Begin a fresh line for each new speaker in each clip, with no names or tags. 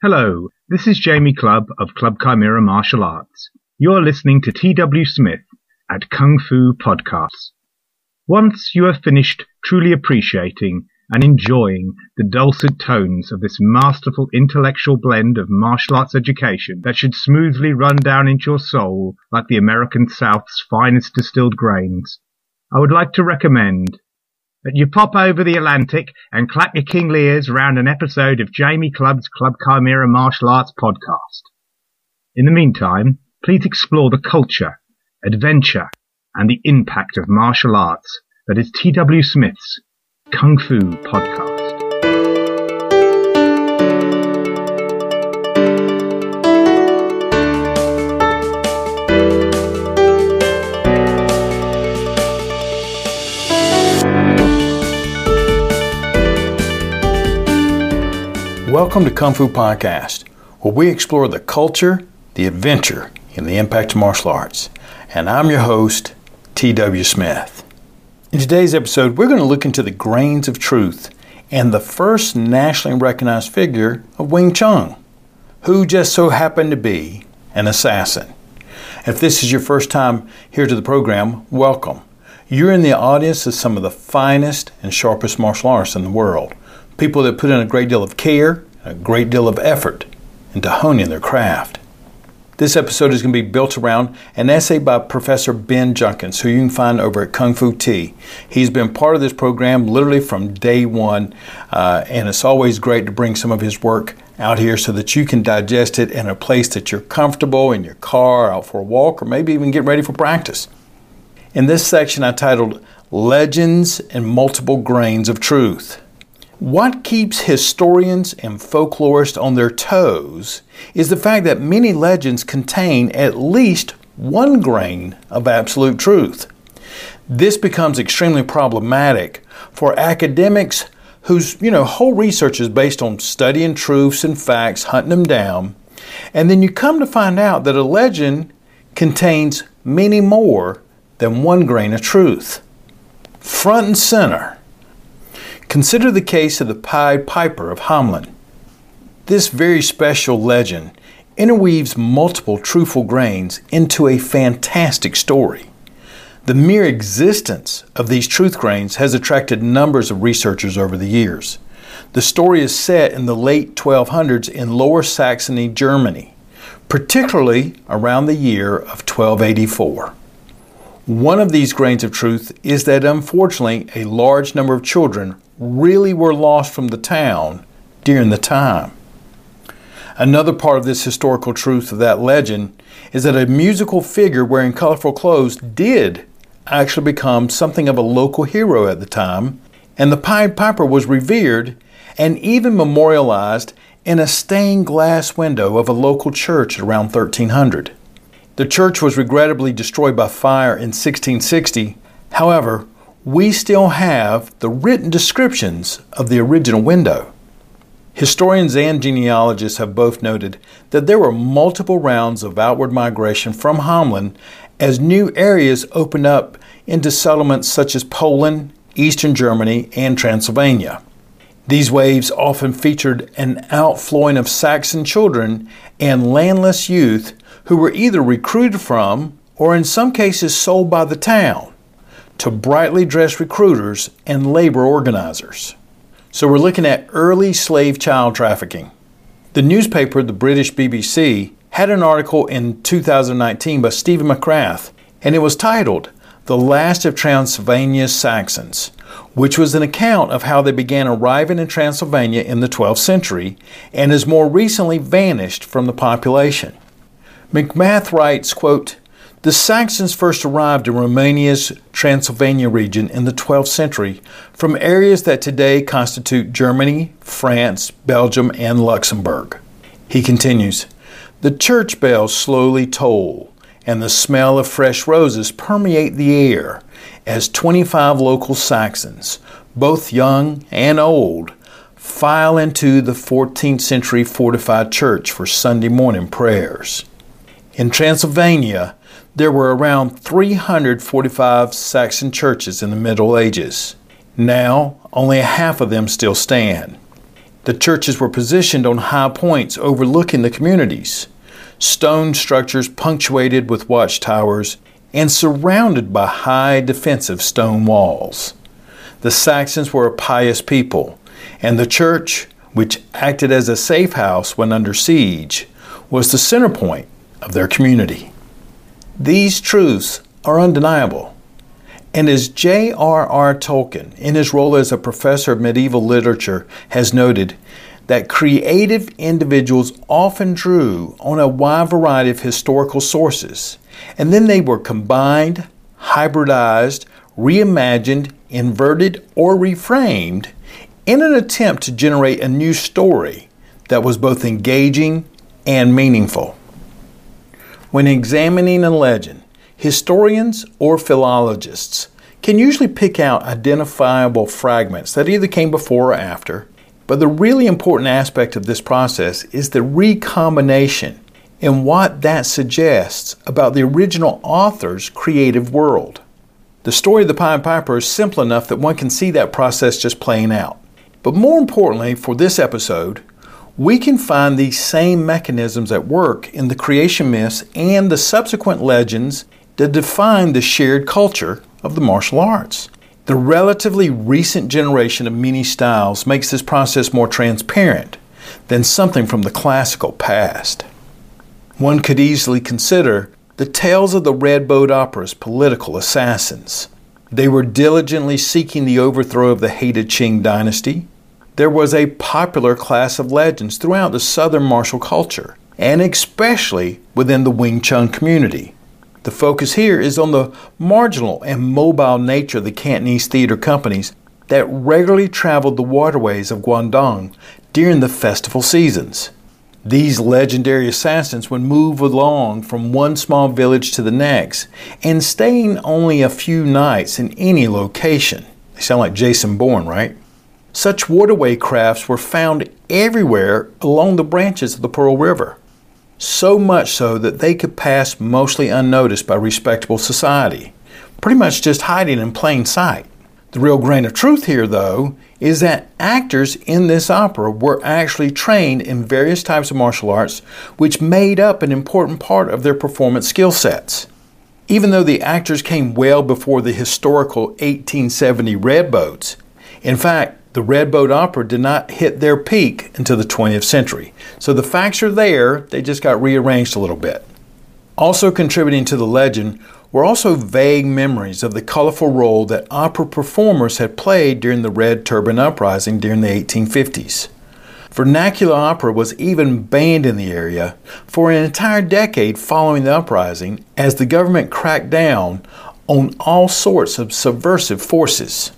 Hello, this is Jamie Clubb of Clubb Chimera Martial Arts. You're listening to T.W. Smith at Kung Fu Podcasts. Once you have finished truly appreciating and enjoying the dulcet tones of this masterful intellectual blend of martial arts education that should smoothly run down into your soul like the American South's finest distilled grains, I would like to recommend that you pop over the Atlantic and clap your kingly ears around an episode of Jamie Clubb's Clubb Chimera Martial Arts podcast. In the meantime, please explore the culture, adventure, and the impact of martial arts that is T.W. Smith's Kung Fu Podcast.
Welcome to Kung Fu Podcast, where we explore the culture, the adventure, and the impact of martial arts. And I'm your host, T.W. Smith. In today's episode, we're going to look into the grains of truth and the first nationally recognized figure of Wing Chun, who just so happened to be an assassin. If this is your first time here to the program, welcome. You're in the audience of some of the finest and sharpest martial artists in the world. People that put in a great deal of care, a great deal of effort into honing their craft. This episode is going to be built around an essay by Professor Ben Judkins, who you can find over at Kung Fu Tea. He's been part of this program literally from day one, uh, and it's always great to bring some of his work out here so that you can digest it in a place that you're comfortable in your car, out for a walk, or maybe even get ready for practice. In this section, I titled Legends and Multiple Grains of Truth. What keeps historians and folklorists on their toes is the fact that many legends contain at least one grain of absolute truth. This becomes extremely problematic for academics whose you know whole research is based on studying truths and facts, hunting them down, and then you come to find out that a legend contains many more than one grain of truth. Front and center Consider the case of the Pied Piper of Hamelin. This very special legend interweaves multiple truthful grains into a fantastic story. The mere existence of these truth grains has attracted numbers of researchers over the years. The story is set in the late 1200s in Lower Saxony, Germany, particularly around the year of 1284. One of these grains of truth is that unfortunately a large number of children really were lost from the town during the time. Another part of this historical truth of that legend is that a musical figure wearing colorful clothes did actually become something of a local hero at the time, and the Pied Piper was revered and even memorialized in a stained glass window of a local church around 1300. The church was regrettably destroyed by fire in 1660. However, we still have the written descriptions of the original window. Historians and genealogists have both noted that there were multiple rounds of outward migration from Hamelin as new areas opened up into settlements such as Poland, Eastern Germany, and Transylvania. These waves often featured an outflowing of Saxon children and landless youth who were either recruited from or in some cases sold by the town to brightly dressed recruiters and labor organizers. So we're looking at early slave child trafficking. The newspaper, the British BBC, had an article in 2019 by Stephen McGrath, and it was titled The Last of Transylvania's Saxons, which was an account of how they began arriving in Transylvania in the 12th century and has more recently vanished from the population. McGrath writes, quote, the Saxons first arrived in Romania's Transylvania region in the 12th century from areas that today constitute Germany, France, Belgium, and Luxembourg. He continues, The church bells slowly toll, and the smell of fresh roses permeate the air as 25 local Saxons, both young and old, file into the 14th century fortified church for Sunday morning prayers. In Transylvania, there were around 345 Saxon churches in the Middle Ages. Now, only half of them still stand. The churches were positioned on high points overlooking the communities, stone structures punctuated with watchtowers, and surrounded by high defensive stone walls. The Saxons were a pious people, and the church, which acted as a safe house when under siege, was the center point of their community. These truths are undeniable. And as J.R.R. Tolkien, in his role as a professor of medieval literature, has noted, that creative individuals often drew on a wide variety of historical sources, and then they were combined, hybridized, reimagined, inverted, or reframed in an attempt to generate a new story that was both engaging and meaningful. When examining a legend, historians or philologists can usually pick out identifiable fragments that either came before or after. But the really important aspect of this process is the recombination and what that suggests about the original author's creative world. The story of the Pied Piper is simple enough that one can see that process just playing out. But more importantly, for this episode, we can find these same mechanisms at work in the creation myths and the subsequent legends that define the shared culture of the martial arts. The relatively recent generation of mini styles makes this process more transparent than something from the classical past. One could easily consider the tales of the Red Boat Opera's political assassins. They were diligently seeking the overthrow of the hated Qing dynasty, there was a popular class of legends throughout the southern martial culture, and especially within the Wing Chun community. The focus here is on the marginal and mobile nature of the Cantonese theater companies that regularly traveled the waterways of Guangdong during the festival seasons. These legendary assassins would move along from one small village to the next and staying only a few nights in any location. They sound like Jason Bourne, right? Such waterway crafts were found everywhere along the branches of the Pearl River, so much so that they could pass mostly unnoticed by respectable society, pretty much just hiding in plain sight. The real grain of truth here, though, is that actors in this opera were actually trained in various types of martial arts, which made up an important part of their performance skill sets. Even though the actors came well before the historical 1870 red boats, in fact, the Red Boat Opera did not hit their peak until the 20th century. So the facts are there, they just got rearranged a little bit. Also contributing to the legend were also vague memories of the colorful role that opera performers had played during the Red Turban Uprising during the 1850s. Vernacular opera was even banned in the area for an entire decade following the uprising as the government cracked down on all sorts of subversive forces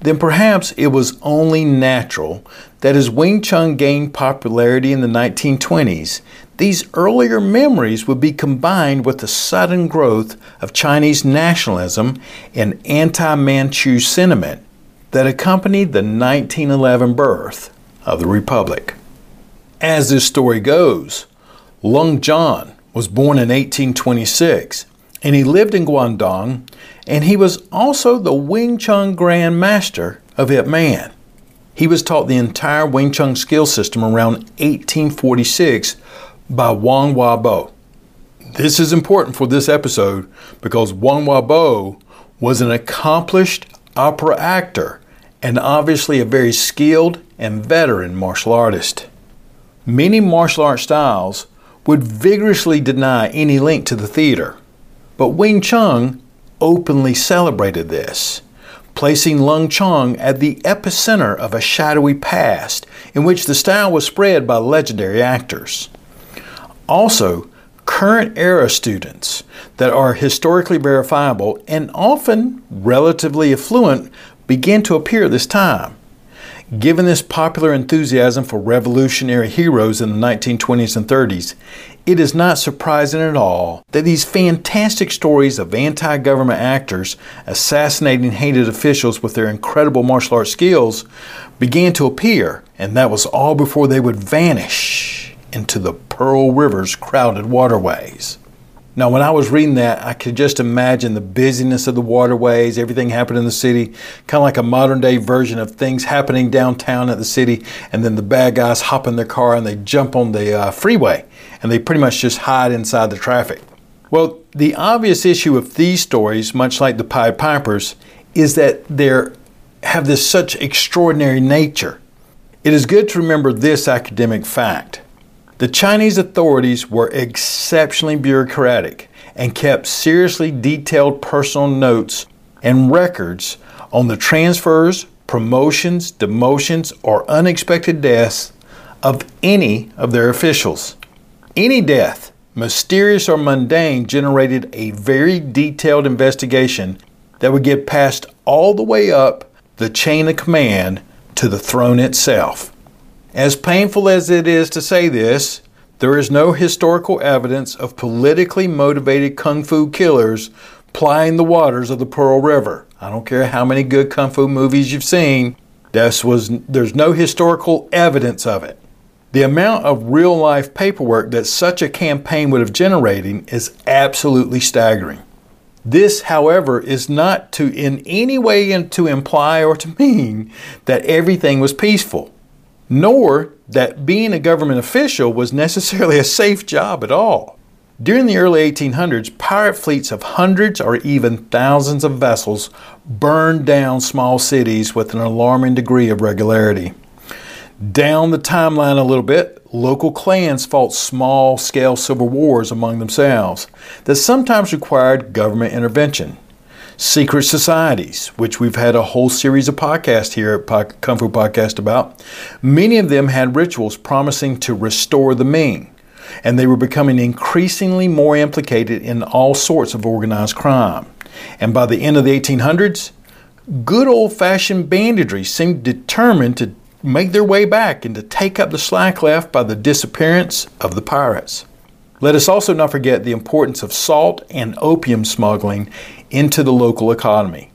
then perhaps it was only natural that as Wing Chun gained popularity in the 1920s, these earlier memories would be combined with the sudden growth of Chinese nationalism and anti Manchu sentiment that accompanied the 1911 birth of the Republic. As this story goes, Leung Jan was born in 1826 and he lived in Guangdong and he was also the Wing Chun Grand Master of Ip Man. He was taught the entire Wing Chun skill system around 1846 by Wong Wah Bo. This is important for this episode because Wong Wah Bo was an accomplished opera actor and obviously a very skilled and veteran martial artist. Many martial art styles would vigorously deny any link to the theater, but Wing Chun openly celebrated this, placing Leung Jan at the epicenter of a shadowy past in which the style was spread by legendary actors. Also, current era students that are historically verifiable and often relatively affluent begin to appear this time. Given this popular enthusiasm for revolutionary heroes in the 1920s and 30s, it is not surprising at all that these fantastic stories of anti government actors assassinating hated officials with their incredible martial arts skills began to appear, and that was all before they would vanish into the Pearl River's crowded waterways. Now, when I was reading that, I could just imagine the busyness of the waterways, everything happening in the city, kind of like a modern day version of things happening downtown at the city, and then the bad guys hop in their car and they jump on the uh, freeway and they pretty much just hide inside the traffic. Well, the obvious issue of these stories, much like the Pied Pipers, is that they have this such extraordinary nature. It is good to remember this academic fact. The Chinese authorities were exceptionally bureaucratic and kept seriously detailed personal notes and records on the transfers, promotions, demotions, or unexpected deaths of any of their officials. Any death, mysterious or mundane, generated a very detailed investigation that would get passed all the way up the chain of command to the throne itself. As painful as it is to say this, there is no historical evidence of politically motivated kung fu killers plying the waters of the Pearl River. I don't care how many good kung fu movies you've seen, this was, there's no historical evidence of it. The amount of real life paperwork that such a campaign would have generated is absolutely staggering. This, however, is not to in any way to imply or to mean that everything was peaceful nor that being a government official was necessarily a safe job at all. During the early 1800s, pirate fleets of hundreds or even thousands of vessels burned down small cities with an alarming degree of regularity. Down the timeline a little bit, local clans fought small scale civil wars among themselves that sometimes required government intervention secret societies, which we've had a whole series of podcasts here at Kung Fu Podcast about. Many of them had rituals promising to restore the Ming, and they were becoming increasingly more implicated in all sorts of organized crime. And by the end of the 1800s, good old fashioned banditry seemed determined to make their way back and to take up the slack left by the disappearance of the pirates. Let us also not forget the importance of salt and opium smuggling into the local economy.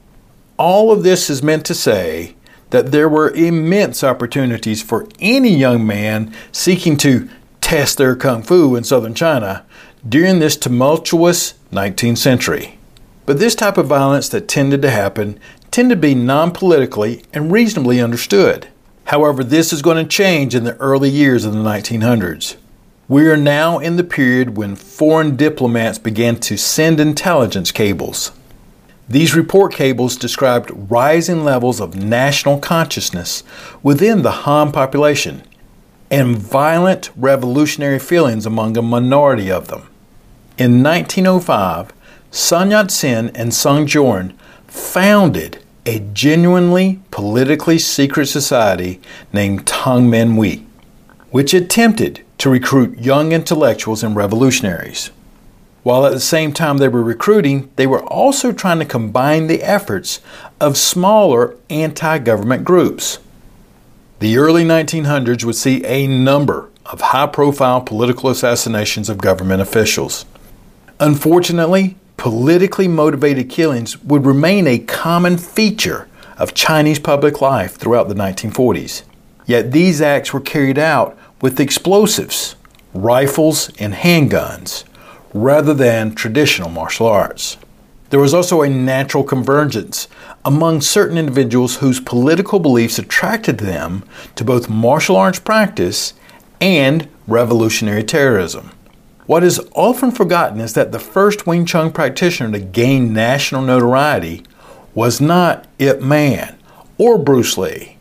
All of this is meant to say that there were immense opportunities for any young man seeking to test their kung fu in southern China during this tumultuous 19th century. But this type of violence that tended to happen tended to be non politically and reasonably understood. However, this is going to change in the early years of the 1900s. We are now in the period when foreign diplomats began to send intelligence cables. These report cables described rising levels of national consciousness within the Han population and violent revolutionary feelings among a minority of them. In 1905, Sun Yat sen and Sun Jian founded a genuinely politically secret society named Tongmenghui, which attempted to recruit young intellectuals and revolutionaries. While at the same time they were recruiting, they were also trying to combine the efforts of smaller anti government groups. The early 1900s would see a number of high profile political assassinations of government officials. Unfortunately, politically motivated killings would remain a common feature of Chinese public life throughout the 1940s. Yet these acts were carried out with explosives, rifles, and handguns rather than traditional martial arts. There was also a natural convergence among certain individuals whose political beliefs attracted them to both martial arts practice and revolutionary terrorism. What is often forgotten is that the first Wing Chun practitioner to gain national notoriety was not Ip Man or Bruce Lee.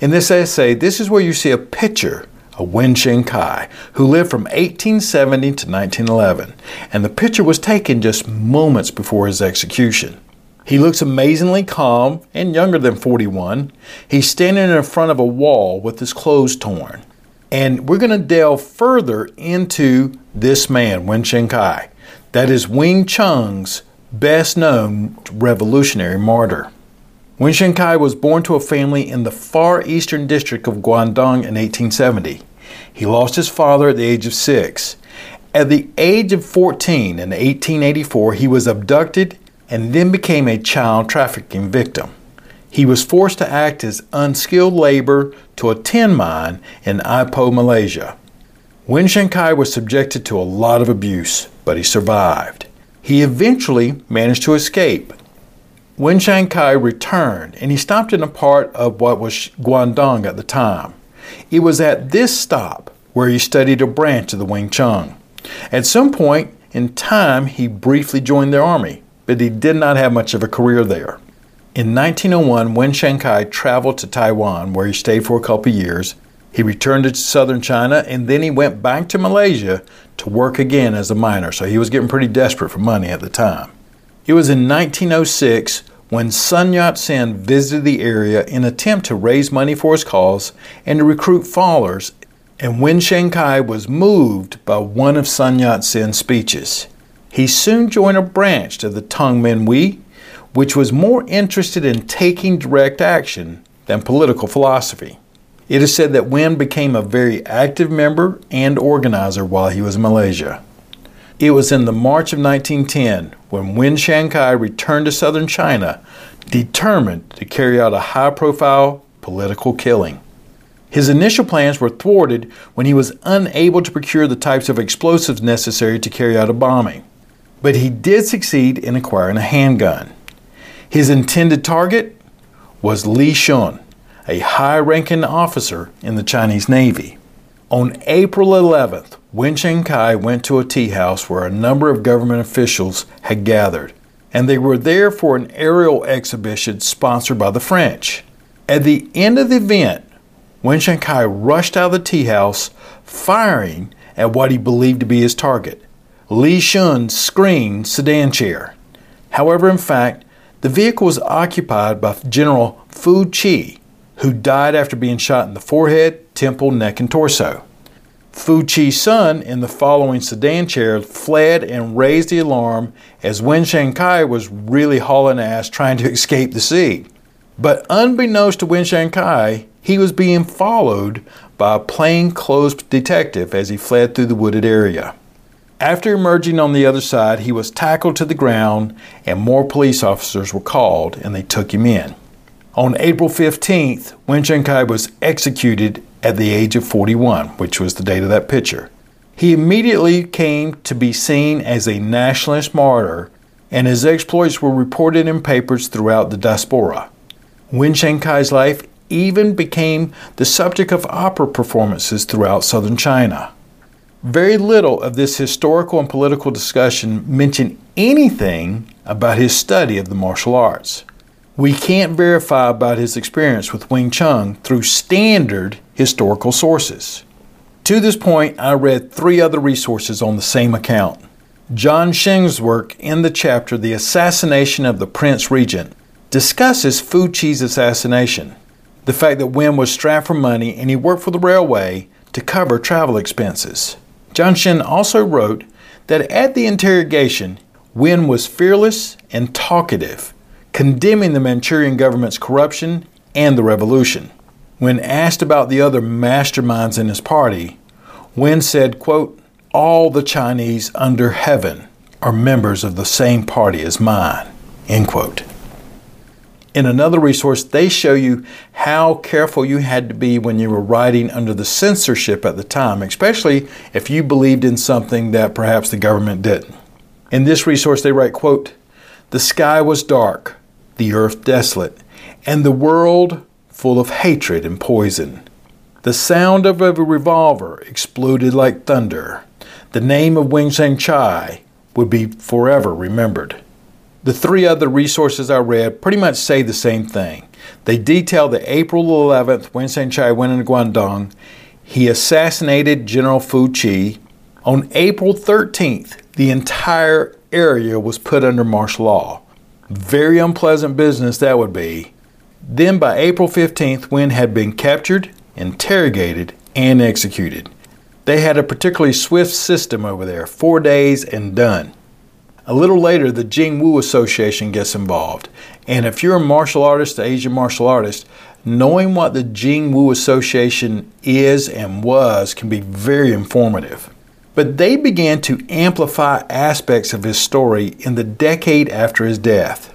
In this essay, this is where you see a picture a Wen Shin Kai, who lived from 1870 to 1911, and the picture was taken just moments before his execution. He looks amazingly calm and younger than 41. He's standing in front of a wall with his clothes torn. And we're going to delve further into this man, Wen Shin Kai. That is Wing Chun's best known revolutionary martyr. Wen Shin Kai was born to a family in the far eastern district of Guangdong in 1870. He lost his father at the age of six. At the age of 14 in 1884, he was abducted and then became a child trafficking victim. He was forced to act as unskilled labor to a tin mine in Ipoh, Malaysia. Wen Shankai was subjected to a lot of abuse, but he survived. He eventually managed to escape. Wen Shankai returned and he stopped in a part of what was Guangdong at the time. It was at this stop where he studied a branch of the Wing Chun. At some point in time, he briefly joined the army, but he did not have much of a career there. In 1901, Wen Shankai traveled to Taiwan, where he stayed for a couple years. He returned to southern China and then he went back to Malaysia to work again as a miner, so he was getting pretty desperate for money at the time. It was in 1906 when Sun Yat sen visited the area in an attempt to raise money for his cause and to recruit followers and Wen Shankai was moved by one of Sun Yat sen's speeches. He soon joined a branch of the Tongmenghui, which was more interested in taking direct action than political philosophy. It is said that Wen became a very active member and organizer while he was in Malaysia. It was in the March of 1910 when Wen Shankai returned to southern China, determined to carry out a high profile political killing. His initial plans were thwarted when he was unable to procure the types of explosives necessary to carry out a bombing. But he did succeed in acquiring a handgun. His intended target was Li Zhun, a high ranking officer in the Chinese Navy. On April 11th, Wen Shankai went to a tea house where a number of government officials had gathered, and they were there for an aerial exhibition sponsored by the French. At the end of the event, Wen Shankai rushed out of the tea house, firing at what he believed to be his target, Li Zhun's screened sedan chair. However, in fact, the vehicle was occupied by General Fu Chi, who died after being shot in the forehead, temple, neck, and torso. Fu Chi's son in the following sedan chair fled and raised the alarm as Wen Shankai was really hauling ass trying to escape the scene. But unbeknownst to Wen Shankai, he was being followed by a plainclothes detective as he fled through the wooded area. After emerging on the other side, he was tackled to the ground and more police officers were called and they took him in. On April 15th, Wen Shankai was executed at the age of 41, which was the date of that picture. He immediately came to be seen as a nationalist martyr, and his exploits were reported in papers throughout the diaspora. Wen Shankai's life even became the subject of opera performances throughout southern China. Very little of this historical and political discussion mentioned anything about his study of the martial arts. We can't verify about his experience with Wing Chun through standard historical sources. To this point, I read three other resources on the same account. John Sheng's work in the chapter The Assassination of the Prince Regent discusses Fu Chi's assassination, the fact that Wen was strapped for money and he worked for the railway to cover travel expenses. John Shen also wrote that at the interrogation, Wen was fearless and talkative, condemning the Manchurian government's corruption and the revolution. When asked about the other masterminds in his party, Wen said, quote, All the Chinese under heaven are members of the same party as mine, end quote. In another resource, they show you how careful you had to be when you were writing under the censorship at the time, especially if you believed in something that perhaps the government didn't. In this resource, they write, quote, The sky was dark, the earth desolate, and the world full of hatred and poison. The sound of a revolver exploded like thunder. The name of Wing Chai would be forever remembered. The three other resources I read pretty much say the same thing. They detail that April 11th when Chai went into Guangdong. He assassinated General Fu Chi. On April 13th, the entire area was put under martial law. Very unpleasant business that would be. Then by April 15th, Wen had been captured, interrogated, and executed. They had a particularly swift system over there four days and done. A little later, the Jing Wu Association gets involved. And if you're a martial artist, an Asian martial artist, knowing what the Jing Wu Association is and was can be very informative. But they began to amplify aspects of his story in the decade after his death.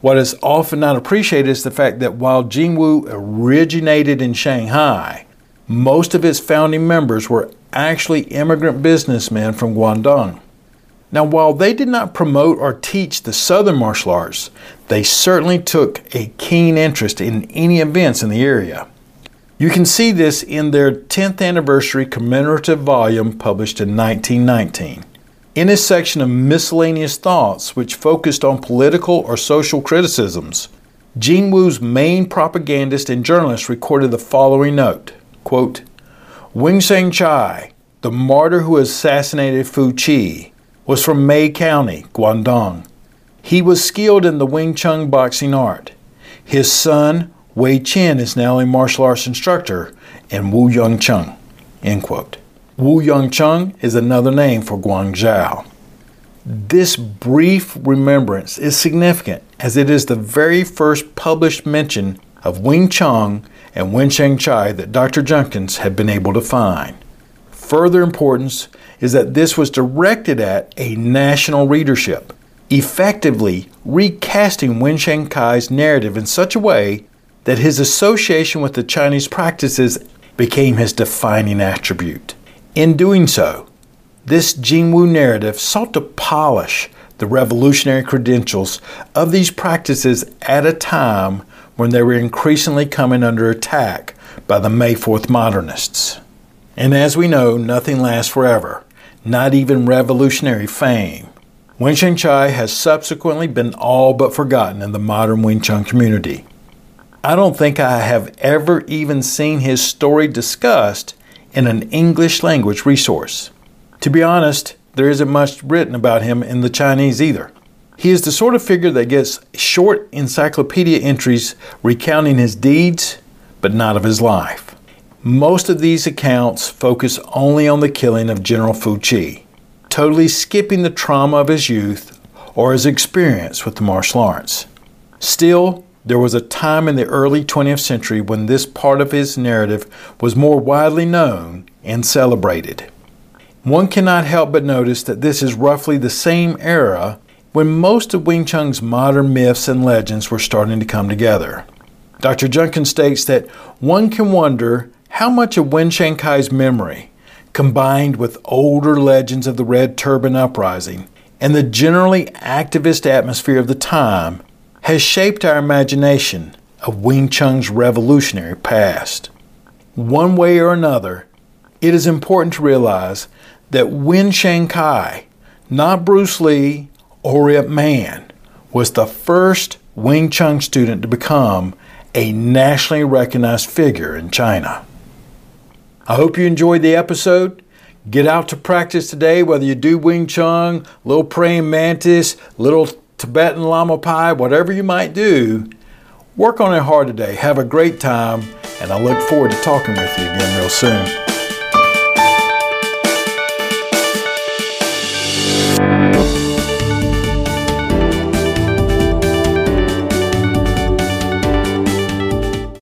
What is often not appreciated is the fact that while Jing Wu originated in Shanghai, most of its founding members were actually immigrant businessmen from Guangdong. Now, while they did not promote or teach the Southern martial arts, they certainly took a keen interest in any events in the area. You can see this in their 10th anniversary commemorative volume published in 1919. In his section of miscellaneous thoughts, which focused on political or social criticisms, Jing Wu's main propagandist and journalist recorded the following note quote, Wen Sheng Chai, the martyr who assassinated Fu Chi, was from Mei County, Guangdong. He was skilled in the Wing Chun boxing art. His son, Wei Chen, is now a martial arts instructor in Wu Yung Chung. End quote. Wu Yung Chung is another name for Guangzhou. This brief remembrance is significant as it is the very first published mention of Wing Chun and Wen Sheng Chai that Dr. Judkins had been able to find. Further importance is that this was directed at a national readership, effectively recasting Wen Sheng Chai's narrative in such a way that his association with the Chinese practices became his defining attribute. In doing so, this Jingwu narrative sought to polish the revolutionary credentials of these practices at a time when they were increasingly coming under attack by the May 4th modernists. And as we know, nothing lasts forever not even revolutionary fame. Wing Chun Chai has subsequently been all but forgotten in the modern Wing Chun community. I don't think I have ever even seen his story discussed in an English language resource. To be honest, there isn't much written about him in the Chinese either. He is the sort of figure that gets short encyclopedia entries recounting his deeds, but not of his life. Most of these accounts focus only on the killing of General Fu Chi, totally skipping the trauma of his youth or his experience with the martial arts. Still, there was a time in the early 20th century when this part of his narrative was more widely known and celebrated. One cannot help but notice that this is roughly the same era when most of Wing Chun's modern myths and legends were starting to come together. Dr. Judkin states that one can wonder how much of Wen Sheng Chai's memory, combined with older legends of the Red Turban Uprising and the generally activist atmosphere of the time, has shaped our imagination of Wing Chun's revolutionary past? One way or another, it is important to realize that Wen Sheng Chai, not Bruce Lee or Ip Man, was the first Wing Chun student to become a nationally recognized figure in China. I hope you enjoyed the episode. Get out to practice today, whether you do Wing Chun, little praying mantis, little Tibetan Lama Pai, whatever you might do. Work on it hard today. Have a great time, and I look forward to talking with you again real soon.